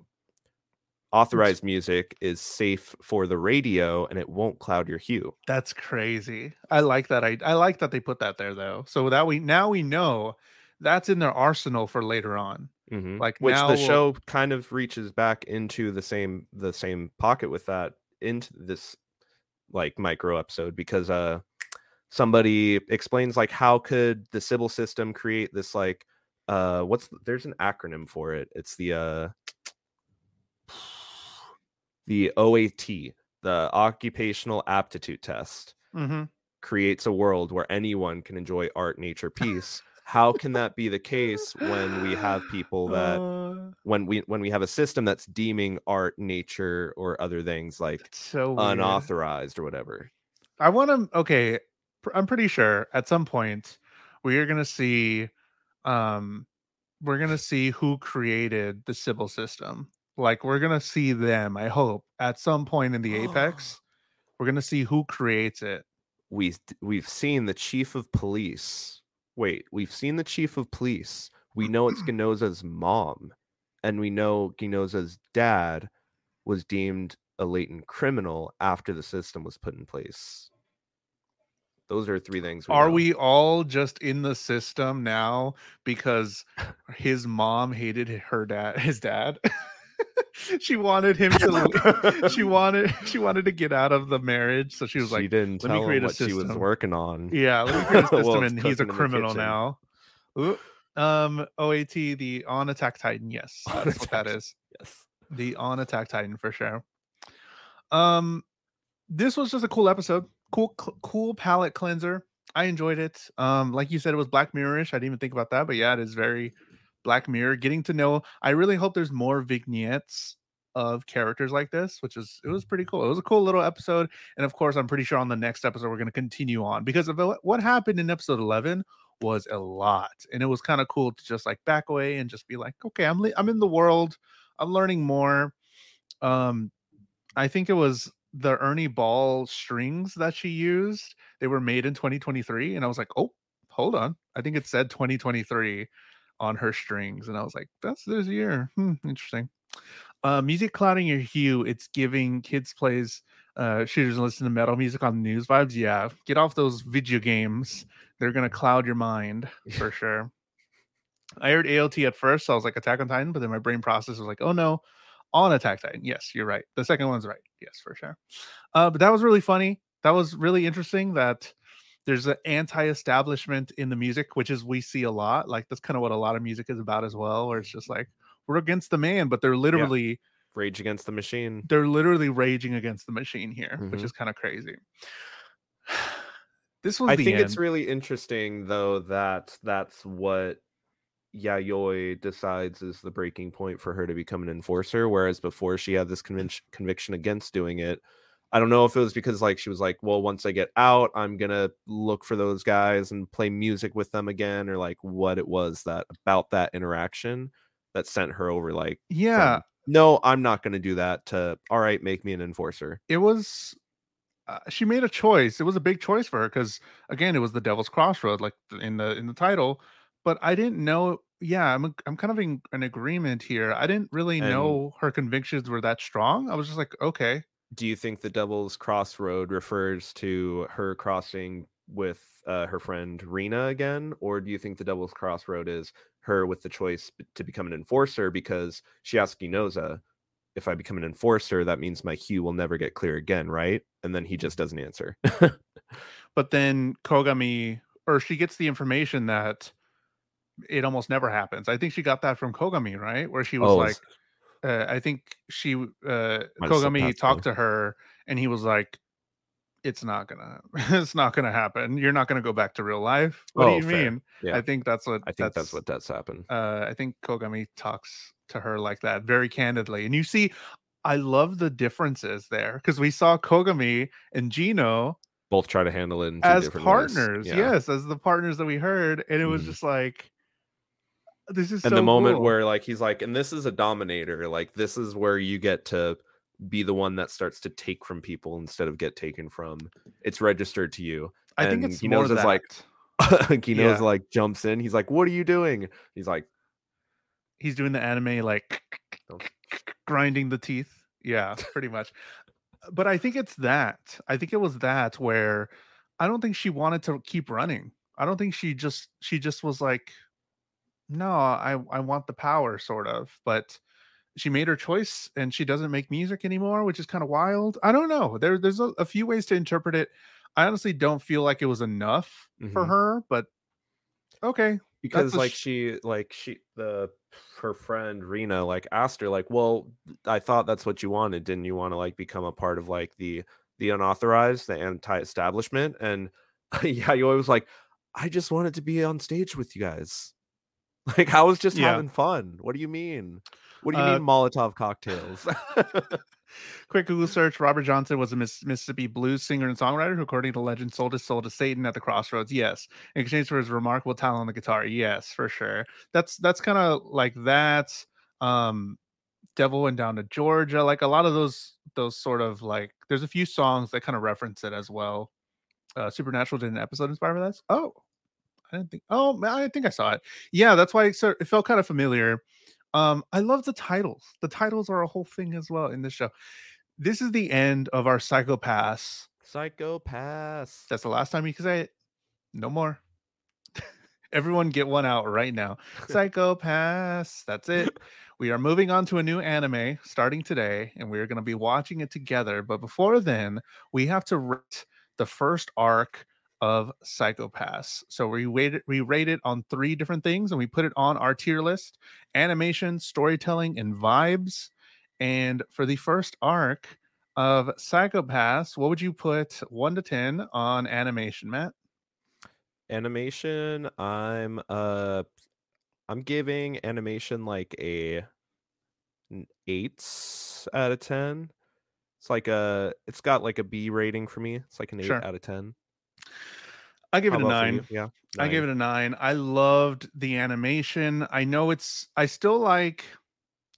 authorized music is safe for the radio and it won't cloud your hue That's crazy. I like that. I I like that they put that there though. So that we now we know that's in their arsenal for later on. Mhm. Like, which now the show kind of reaches back into the same the same pocket with that into this like micro episode because uh somebody explains like how could the Sybil system create this like uh what's the- there's an acronym for it it's the uh the OAT the occupational aptitude test Mhm. creates a world where anyone can enjoy art nature peace how can that be the case when we have people that Uh, when we when we have a system that's deeming art nature or other things like so weird. unauthorized or whatever I want to. Okay, pr- I'm pretty sure at some point we are gonna see, um, we're gonna see who created the Sybil system. Like we're gonna see them. I hope at some point in the Apex, we're gonna see who creates it. we we've seen the chief of police wait we've seen the chief of police we know it's Ginoza's mom and we know Ginoza's dad was deemed a latent criminal after the system was put in place those are three things Are know. we all just in the system now because his mom hated her dad, his dad? she wanted him to. she wanted. She wanted to get out of the marriage, so she was she like, didn't "Let me create a what she was working on Yeah, let me create a Well, system, it's and he's a cooking in the criminal now. Ooh, Um, OAT, the on attack Titan. Yes, On that's what that is. yes The on attack Titan for sure. Um, this was just a cool episode. Cool, cl- cool palette cleanser. I enjoyed it. Um, like you said, it was Black Mirror-ish. I didn't even think about that, but yeah, it is very Black Mirror. Getting to know. I really hope there's more vignettes of characters like this, which is it was pretty cool. It was a cool little episode, and of course, I'm pretty sure on the next episode we're going to continue on because of what- happened in episode 11 was a lot, and it was kind of cool to just like back away and just be like, okay, I'm li- I'm in the world, I'm learning more. Um, I think it was the Ernie Ball strings that she used. They were made in 2023, and I was like, oh, hold on, I think it said 2023 on her strings, and I was like, that's this year. Hmm, interesting. Uh, music clouding your hue. It's giving kids plays uh shooters and listen to metal music on the news vibes. Yeah, get off those video games. They're gonna cloud your mind for sure. I heard AOT at first, so I was like Attack on Titan, but then my brain process was like, oh no, on Attack Titan. Yes, you're right. The second one's right. Yes, for sure. Uh, but that was really funny. That was really interesting that there's an anti-establishment in the music, which is we see a lot. Like that's kind of what a lot of music is about as well, where it's just like we're against the man, but they're literally rage against the machine they're literally raging against the machine here, which Mhm. is kind of crazy. This was I think end. it's really interesting though that that's what Yayoi decides is the breaking point for her to become an enforcer, whereas before she had this convic- conviction against doing it. I don't know if it was because like she was like, well, once I get out, I'm gonna look for those guys and play music with them again, or like what it was that about that interaction that sent her over like, yeah, from, no, I'm not gonna do that. To all right, make me an enforcer. it was uh, she made a choice it was a big choice for her because again it was the devil's crossroad like in the in the title but i didn't know yeah i'm, a- I'm kind of in an agreement here i didn't really And- know her convictions were that strong i was just like okay do you think the devil's crossroad refers to her crossing with uh, her friend Rina again? Or do you think the devil's crossroad is her with the choice to become an enforcer? Because she asked Ginoza if I become an enforcer that means my hue will never get clear again right? And then he just doesn't answer. But then kogami or she gets the information that it almost never happens. I think she got that from kogami right? Where she was Oh, like uh, I think she uh Kogami talked to her and he was like it's not gonna it's not gonna happen you're not gonna go back to real life what Oh, do you fair. mean Yeah. I think that's what I think that's, what does happen uh I think Kogami talks to her like that very candidly and you see I love the differences there because we saw Kogami and Gino both try to handle it in two as different ways. partners Yeah. yes as the partners that we heard and it was Mhm. just like this is and so the moment cool. where like he's like and this is a dominator like this is where you get to be the one that starts to take from people instead of get taken from. It's registered to you. I think it's he more knows that. like Gino's Yeah. like jumps in. He's like, "What are you doing?" He's like, he's doing the anime like Oh. grinding the teeth. Yeah, pretty much. But I think it's that. I think it was that where I don't think she wanted to keep running. I don't think she just she just was like, no, I I want the power, sort of. But she made her choice and she doesn't make music anymore, which is kind of wild. I don't know. There, there's a, a few ways to interpret it. I honestly don't feel like it was enough for Mhm. her, but okay. because like sh- she like she the her friend Rina like asked her like, "Well, I thought that's what you wanted. Didn't you want to like become a part of like the the unauthorized, the anti-establishment?" And yeah, you always like, "I just wanted to be on stage with you guys." Like I was just Yeah. having fun. What do you mean? What do you Uh, mean Molotov cocktails? Quick Google search: Robert Johnson was a Miss- Mississippi blues singer and songwriter who, according to legend, sold his soul to Satan at the crossroads. Yes, in exchange for his remarkable talent on the guitar. Yes, for sure. That's that's kind of like that. Um, Devil went down to Georgia. Like a lot of those those sort of like. There's a few songs that kind of reference it as well. Uh, Supernatural did an episode inspired by that. Oh, I didn't think. Oh, I think I saw it. Yeah, that's why it, sort- it felt kind of familiar. Um, I love the titles. The titles are a whole thing as well in this show. This is the end of our Psycho-Pass. Psycho-Pass. That's the last time you can say it. No more. Everyone get one out right now. Psycho-Pass. That's it. We are moving on to a new anime starting today, and we're going to be watching it together. But before then, we have to rate the first arc of Psycho-Pass. So we rated we rate it on three different things, and we put it on our tier list: animation, storytelling, and vibes. And for the first arc of Psycho-Pass, what would you put one to ten on animation, Matt? animation i'm uh i'm giving animation like a an eight out of ten it's like a it's got like a b rating for me it's like an eight Sure. out of ten I give How it a nine. yeah I gave it a nine. I loved the animation. I know it's. I still like.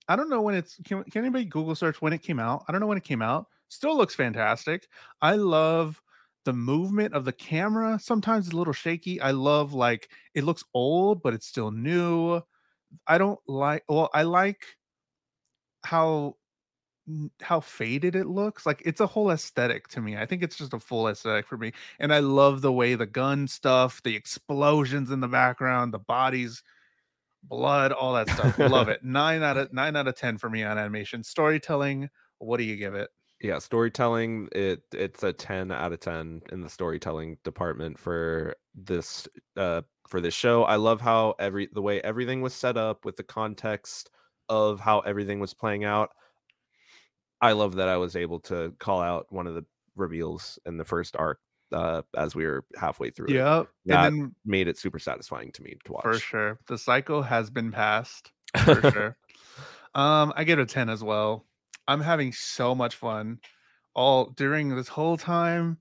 I don't know when it's. Can, can anybody Google search when it came out? I don't know when it came out. Still looks fantastic. I love the movement of the camera. Sometimes it's a little shaky. I love like it looks old, but it's still new. I don't like. Well, I like how how faded it looks like it's a whole aesthetic to me i think it's just a full aesthetic for me and i love the way the gun stuff the explosions in the background the bodies blood all that stuff love it nine out of nine out of ten for me on animation storytelling what do you give it? Yeah storytelling it it's a 10 out of 10 in the storytelling department for this uh for this show i love how every the way everything was set up with the context of how everything was playing out i love that i was able to call out one of the reveals in the first arc uh as we were halfway through it. Yeah That and then made it super satisfying to me to watch. for sure. The cycle has been passed for sure. Um i give it a 10 as well. I'm having so much fun. All during this whole time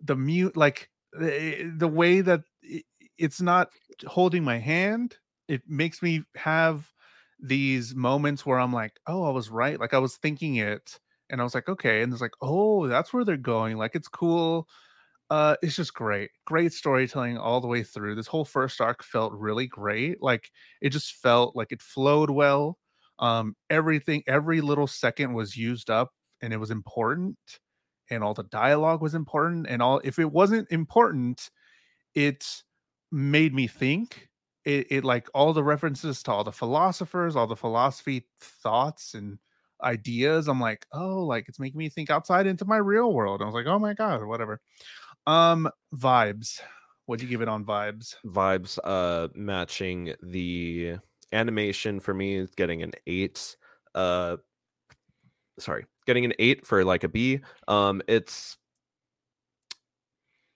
the mute like the, the way that i- it's not holding my hand it makes me have these moments where i'm like oh i was right like i was thinking it and i was like okay and it's like oh that's where they're going like it's cool uh it's just great great storytelling all the way through this whole first arc felt really great like it just felt like it flowed well um everything every little second was used up and it was important and all the dialogue was important and all if it wasn't important it made me think it, it like all the references to all the philosophers all the philosophy thoughts and ideas i'm like oh like it's making me think outside into my real world. I was like oh my god whatever. Um vibes. What'd you give it on vibes? Vibes uh matching the animation for me is getting an eight uh sorry getting an eight for like a b. Um it's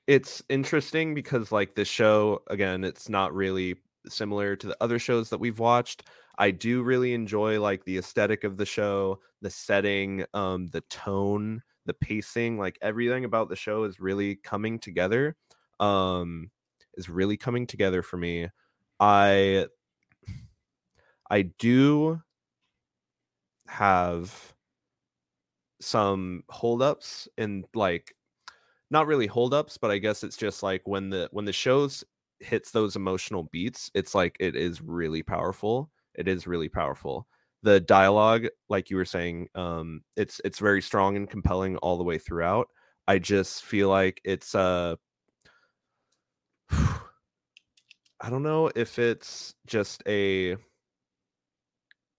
it's interesting because like this show again it's not really similar to the other shows that we've watched. I do really enjoy like the aesthetic of the show the setting um the tone the pacing like everything about the show is really coming together um is really coming together for me. I i do have some holdups and like not really holdups, but I guess it's just like when the when the shows hits those emotional beats, it's like it is really powerful. It is really powerful. The dialogue, like you were saying, um, it's it's very strong and compelling all the way throughout. I just feel like it's uh I don't know if it's just a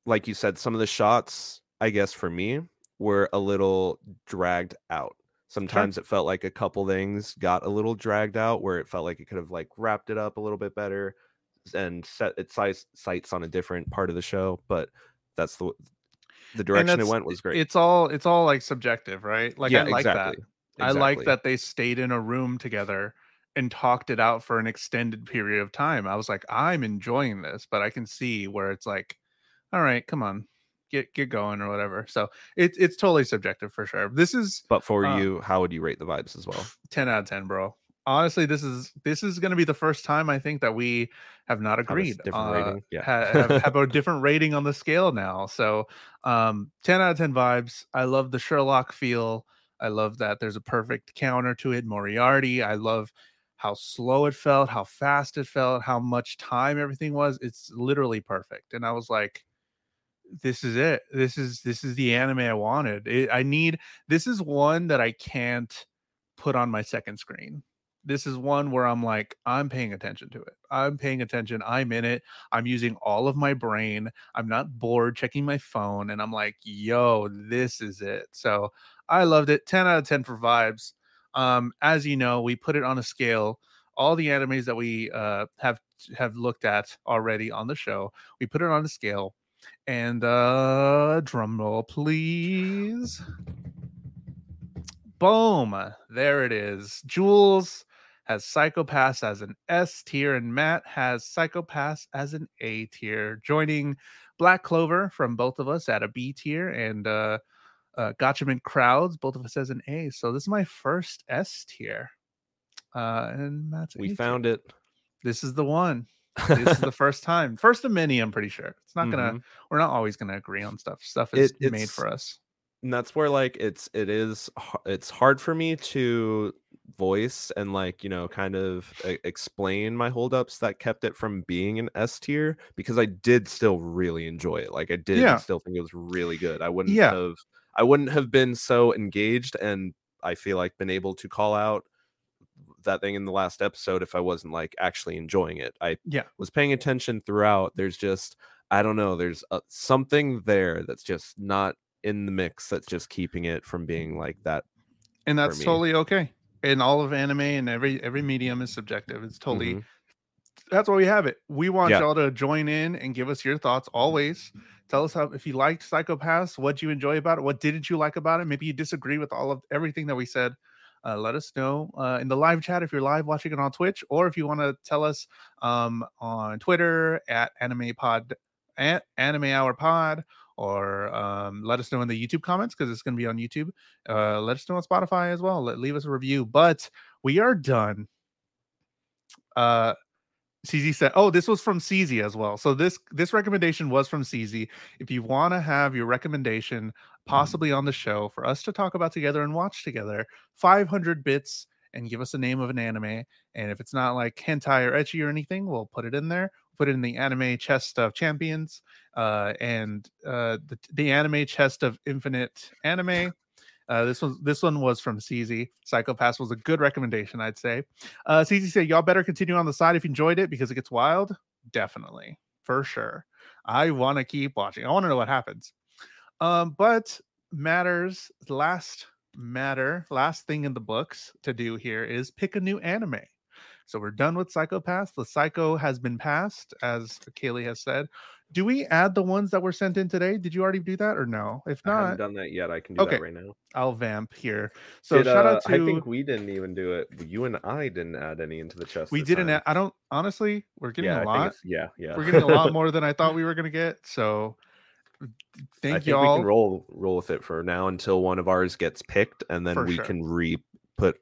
like you said, some of the shots, I guess for me, were a little dragged out. Sometimes sure. it felt like a couple things got a little dragged out where it felt like it could have like wrapped it up a little bit better and set its sights sights on a different part of the show. But that's the the direction it went was great. It's all it's all like subjective, right? Like yeah, I like exactly. that. Exactly. I like that they stayed in a room together and talked it out for an extended period of time. I was like, I'm enjoying this, but I can see where it's like, all right, come on, get get going or whatever. So it's it's totally subjective for sure. This is But for uh, you, how would you rate the vibes as well? 10 out of 10, bro. Honestly, this is this is going to be the first time I think that we have not agreed. Have different uh, rating, yeah. have, have a different rating on the scale now. So, um, 10 out of 10 vibes. I love the Sherlock feel. I love that there's a perfect counter to it. Moriarty. I love how slow it felt, how fast it felt, how much time everything was. It's literally perfect. And I was like, this is it. This is this is the anime I wanted. It, I need this is one that I can't put on my second screen. This is one where I'm like, I'm paying attention to it. I'm paying attention. I'm in it. I'm using all of my brain. I'm not bored checking my phone. And I'm like, yo, this is it. So I loved it. 10 out of 10 for vibes. Um, as you know, we put it on a scale. All the animes that we uh, have have looked at already on the show, we put it on a scale. And uh, drum roll, please. Boom! There it is. Jules has Psycho-Pass as an S tier, and Matt has Psycho-Pass as an A tier, joining Black Clover from both of us at a B tier, and uh, uh, Gatchaman Crowds, both of us as an A. So this is my first S tier. Uh, and that's we found it. This is the one. This is the first time, first of many. I'm pretty sure it's not gonna. Mm-hmm. We're not always gonna agree on stuff. Stuff is it, made for us. And that's where like it's it is it's hard for me to voice and like you know kind of explain my holdups that kept it from being an S tier because I did still really enjoy it. Like I did yeah. still think it was really good. I wouldn't yeah. have I wouldn't have been so engaged and I feel like been able to call out that thing in the last episode if I wasn't like actually enjoying it. I yeah was paying attention throughout. There's just I don't know. There's a, something there that's just not in the mix. That's just keeping it from being like that. And that's totally okay. In all of anime and every every medium is subjective. It's totally. Mm-hmm. That's why we have it. We want yeah. y'all to join in and give us your thoughts always. Tell us how if you liked Psycho-Pass, what you enjoy about it, what didn't you like about it? Maybe you disagree with all of everything that we said. Uh, let us know uh, in the live chat if you're live watching it on Twitch, or if you want to tell us um, on Twitter at Anime Pod at Anime Hour Pod, or um, let us know in the YouTube comments because it's going to be on YouTube. Uh, let us know on Spotify as well. Let, leave us a review. But we are done. Uh, CZ said, "Oh, this was from CZ as well. So this this recommendation was from CZ. If you want to have your recommendation mm-hmm. possibly on the show for us to talk about together and watch together, 500 bits and give us a name of an anime. And if it's not like hentai or ecchi or anything, we'll put it in there. Put it in the anime chest of champions, uh, and uh, the the anime chest of infinite anime." Uh, this was this one was from CZ. Psycho-Pass was a good recommendation, I'd say. Uh, CZ said, "Y'all better continue on the side if you enjoyed it because it gets wild. Definitely, for sure. I want to keep watching. I want to know what happens. Um, but matters last matter last thing in the books to do here is pick a new anime. So we're done with Psycho-Pass. The Psycho has been passed, as Kaylee has said do we add the ones that were sent in today? Did you already do that or no? If not, I haven't done that yet. I can do okay. that right now. I'll vamp here. So Did, shout uh, out to. I think we didn't even do it. You and I didn't add any into the chest. We didn't. Add, I don't. Honestly, we're getting yeah, a lot. Yeah, yeah. We're getting a lot more than I thought we were gonna get. So thank I think y'all. We can roll roll with it for now until one of ours gets picked, and then for we sure. can re put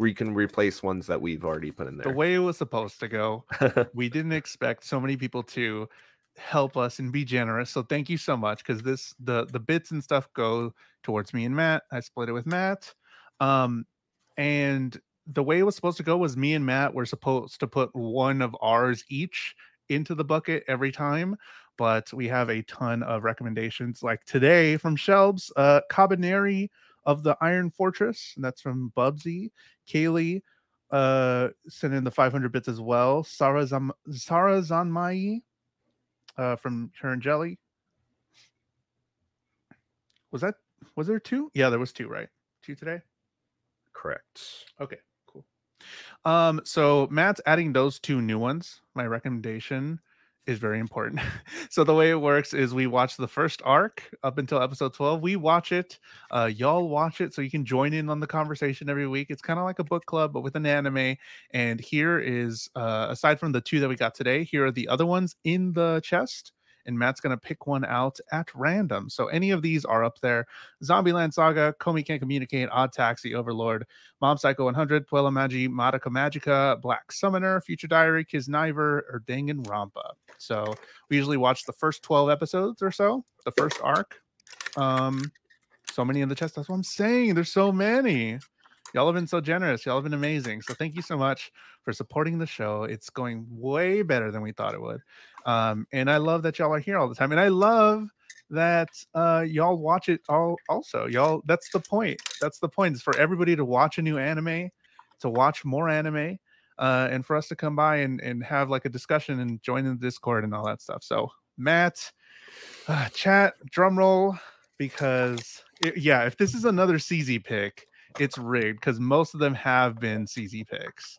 we can replace ones that we've already put in there. The way it was supposed to go, we didn't expect so many people to help us and be generous. So thank you so much because this the the bits and stuff go towards me and Matt. I split it with Matt. Um and the way it was supposed to go was me and Matt were supposed to put one of ours each into the bucket every time, but we have a ton of recommendations like today from Shelbs, uh Kabaneri of the Iron Fortress, and that's from Bubsy, Kaylee, uh sent in the 500 bits as well. Zam- Sarazanmai uh from her and Jelly. Was that was there two? Yeah, there was two, right? Two today? Correct. Okay, cool. Um, so Matt's adding those two new ones. My recommendation is very important. so the way it works is we watch the first arc up until episode 12. We watch it. Uh, y'all watch it so you can join in on the conversation every week. It's kind of like a book club, but with an anime. And here is, uh, aside from the two that we got today, here are the other ones in the chest. And Matt's going to pick one out at random. So any of these are up there Zombieland Saga, Komi Can't Communicate, Odd Taxi, Overlord, Mob Psycho 100, Puella Magi, Madoka Magica, Black Summoner, Future Diary, Kiznaiver, or Danganronpa. So we usually watch the first 12 episodes or so, the first arc. Um, so many in the chest. That's what I'm saying. There's so many. Y'all have been so generous. Y'all have been amazing. So thank you so much for supporting the show. It's going way better than we thought it would. Um, and I love that y'all are here all the time. And I love that uh y'all watch it all also. Y'all that's the point. That's the point. Is for everybody to watch a new anime, to watch more anime, uh, and for us to come by and, and have like a discussion and join in the Discord and all that stuff. So Matt, uh, chat, drum roll, because it, yeah, if this is another CZ pick, it's rigged because most of them have been CZ picks.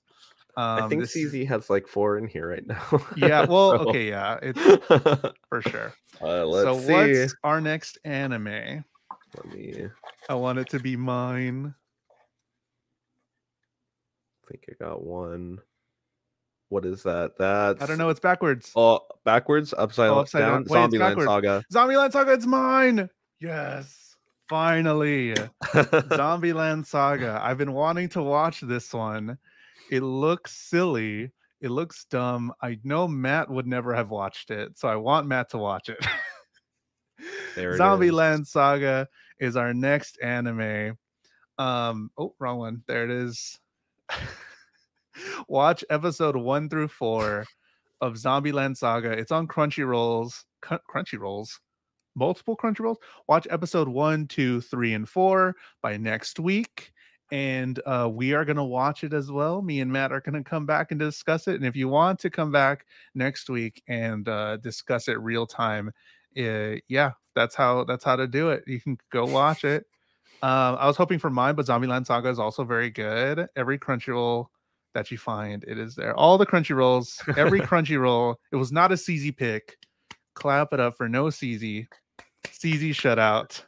Um, I think this CZ has like four in here right now. yeah, well, So, okay, yeah, it's for sure. uh, let's so see. what's our next anime? Let me I want it to be mine. I think I got one. What is that? That's I don't know. It's backwards. Oh, backwards, upside, Oh, upside down. down. Wait, Zombieland. Saga. Zombieland Saga, it's mine. Yes, finally. Zombieland Saga. I've been wanting to watch this one. It looks silly. It looks dumb. I know Matt would never have watched it, so I want Matt to watch it. There Zombieland Saga is our next anime. Um, oh, wrong one. There it is. Watch episode one through four of Zombieland Saga. It's on Crunchyrolls. Crunchyrolls. Multiple Crunchyrolls. Watch episode one, two, three, and four by next week. And uh, we are going to watch it as well. Me and Matt are going to come back and discuss it. And if you want to come back next week and uh, discuss it real time, uh, yeah, that's how that's how to do it. You can go watch it. Um, I was hoping for mine, but Zombieland Saga is also very good. Every Crunchyroll that you find, it is there. All the Crunchyrolls, every Crunchyroll. It was not a CZ pick. Clap it up for no CZ. CZ shutout.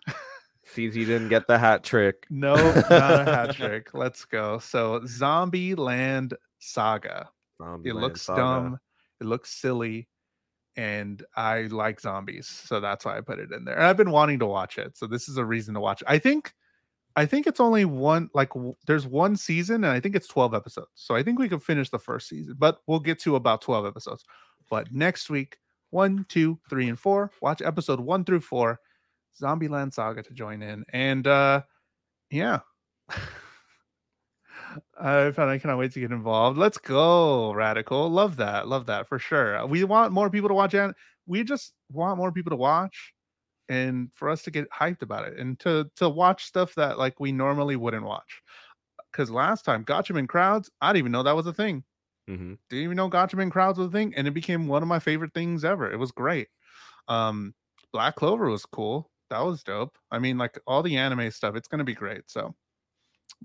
CZ didn't get the hat trick. No, not a hat trick. Let's go. So Zombie Land Saga. It Zombieland looks Saga. dumb. It looks silly. And I like zombies. So that's why I put it in there. And I've been wanting to watch it. So this is a reason to watch it. I think I think it's only one like w- there's one season and I think it's 12 episodes. So I think we can finish the first season, but we'll get to about 12 episodes. But next week, one, two, three, and four, watch episode one through four, Zombieland Saga to join in. And uh yeah. I found I cannot wait to get involved. Let's go, radical. Love that. Love that for sure. We want more people to watch it. We just want more people to watch and for us to get hyped about it and to to watch stuff that like we normally wouldn't watch. Because last time, Gatchaman crowds, I didn't even know that was a thing. Mhm. Didn't even know Gatchaman crowds was a thing, and it became one of my favorite things ever. It was great. Um, Black Clover was cool. That was dope. I mean, like all the anime stuff, it's gonna be great. So,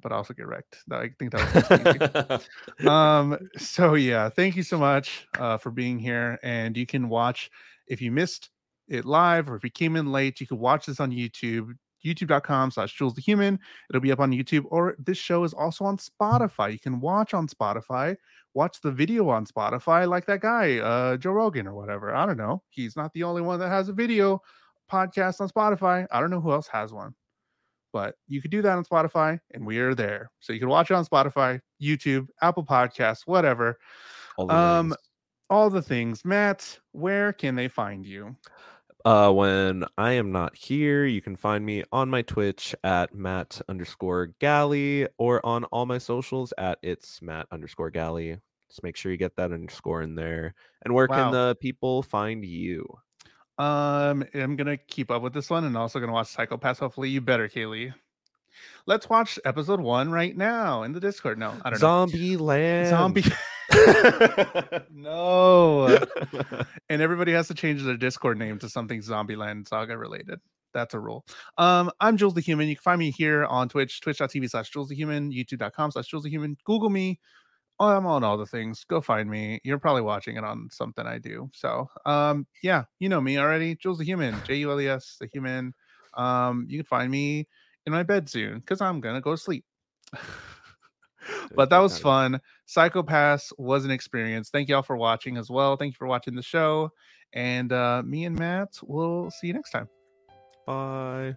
but also get wrecked. I think that was um so yeah thank you so much uh for being here and you can watch if you missed it live or if you came in late you can watch this on youtube youtube.com slash jules the human it'll be up on youtube or this show is also on spotify you can watch on spotify watch the video on spotify like that guy uh joe rogan or whatever i don't know he's not the only one that has a video podcast on spotify i don't know who else has one but you could do that on Spotify, and we are there. So you can watch it on Spotify, YouTube, Apple Podcasts, whatever. All the Um, all the things. Matt, where can they find you? Uh, when I am not here, you can find me on my Twitch at Matt underscore Gally or on all my socials at it's Matt underscore Gally. Just make sure you get that underscore in there. And where Wow. can the people find you? Um, I'm gonna keep up with this one and also gonna watch Psycho-Pass. Hopefully, you better, Kaylee. Let's watch episode one right now in the Discord. No, I don't Zombie know. Zombie Land. Zombie. no. and everybody has to change their Discord name to something Zombieland Saga related. That's a rule. Um, I'm Jules the Human. You can find me here on Twitch, twitch.tv slash Jules the Human, youtube.com slash Jules the Human. Google me. I'm on all the things. Go find me. You're probably watching it on something I do. So, um, yeah, you know me already. Jules the Human, J U L E S, the Human. Um, you can find me in my bed soon because I'm gonna go to sleep. but that was fun. Psycho-Pass was an experience. Thank you all for watching as well. Thank you for watching the show. And uh, me and Matt will see you next time. Bye.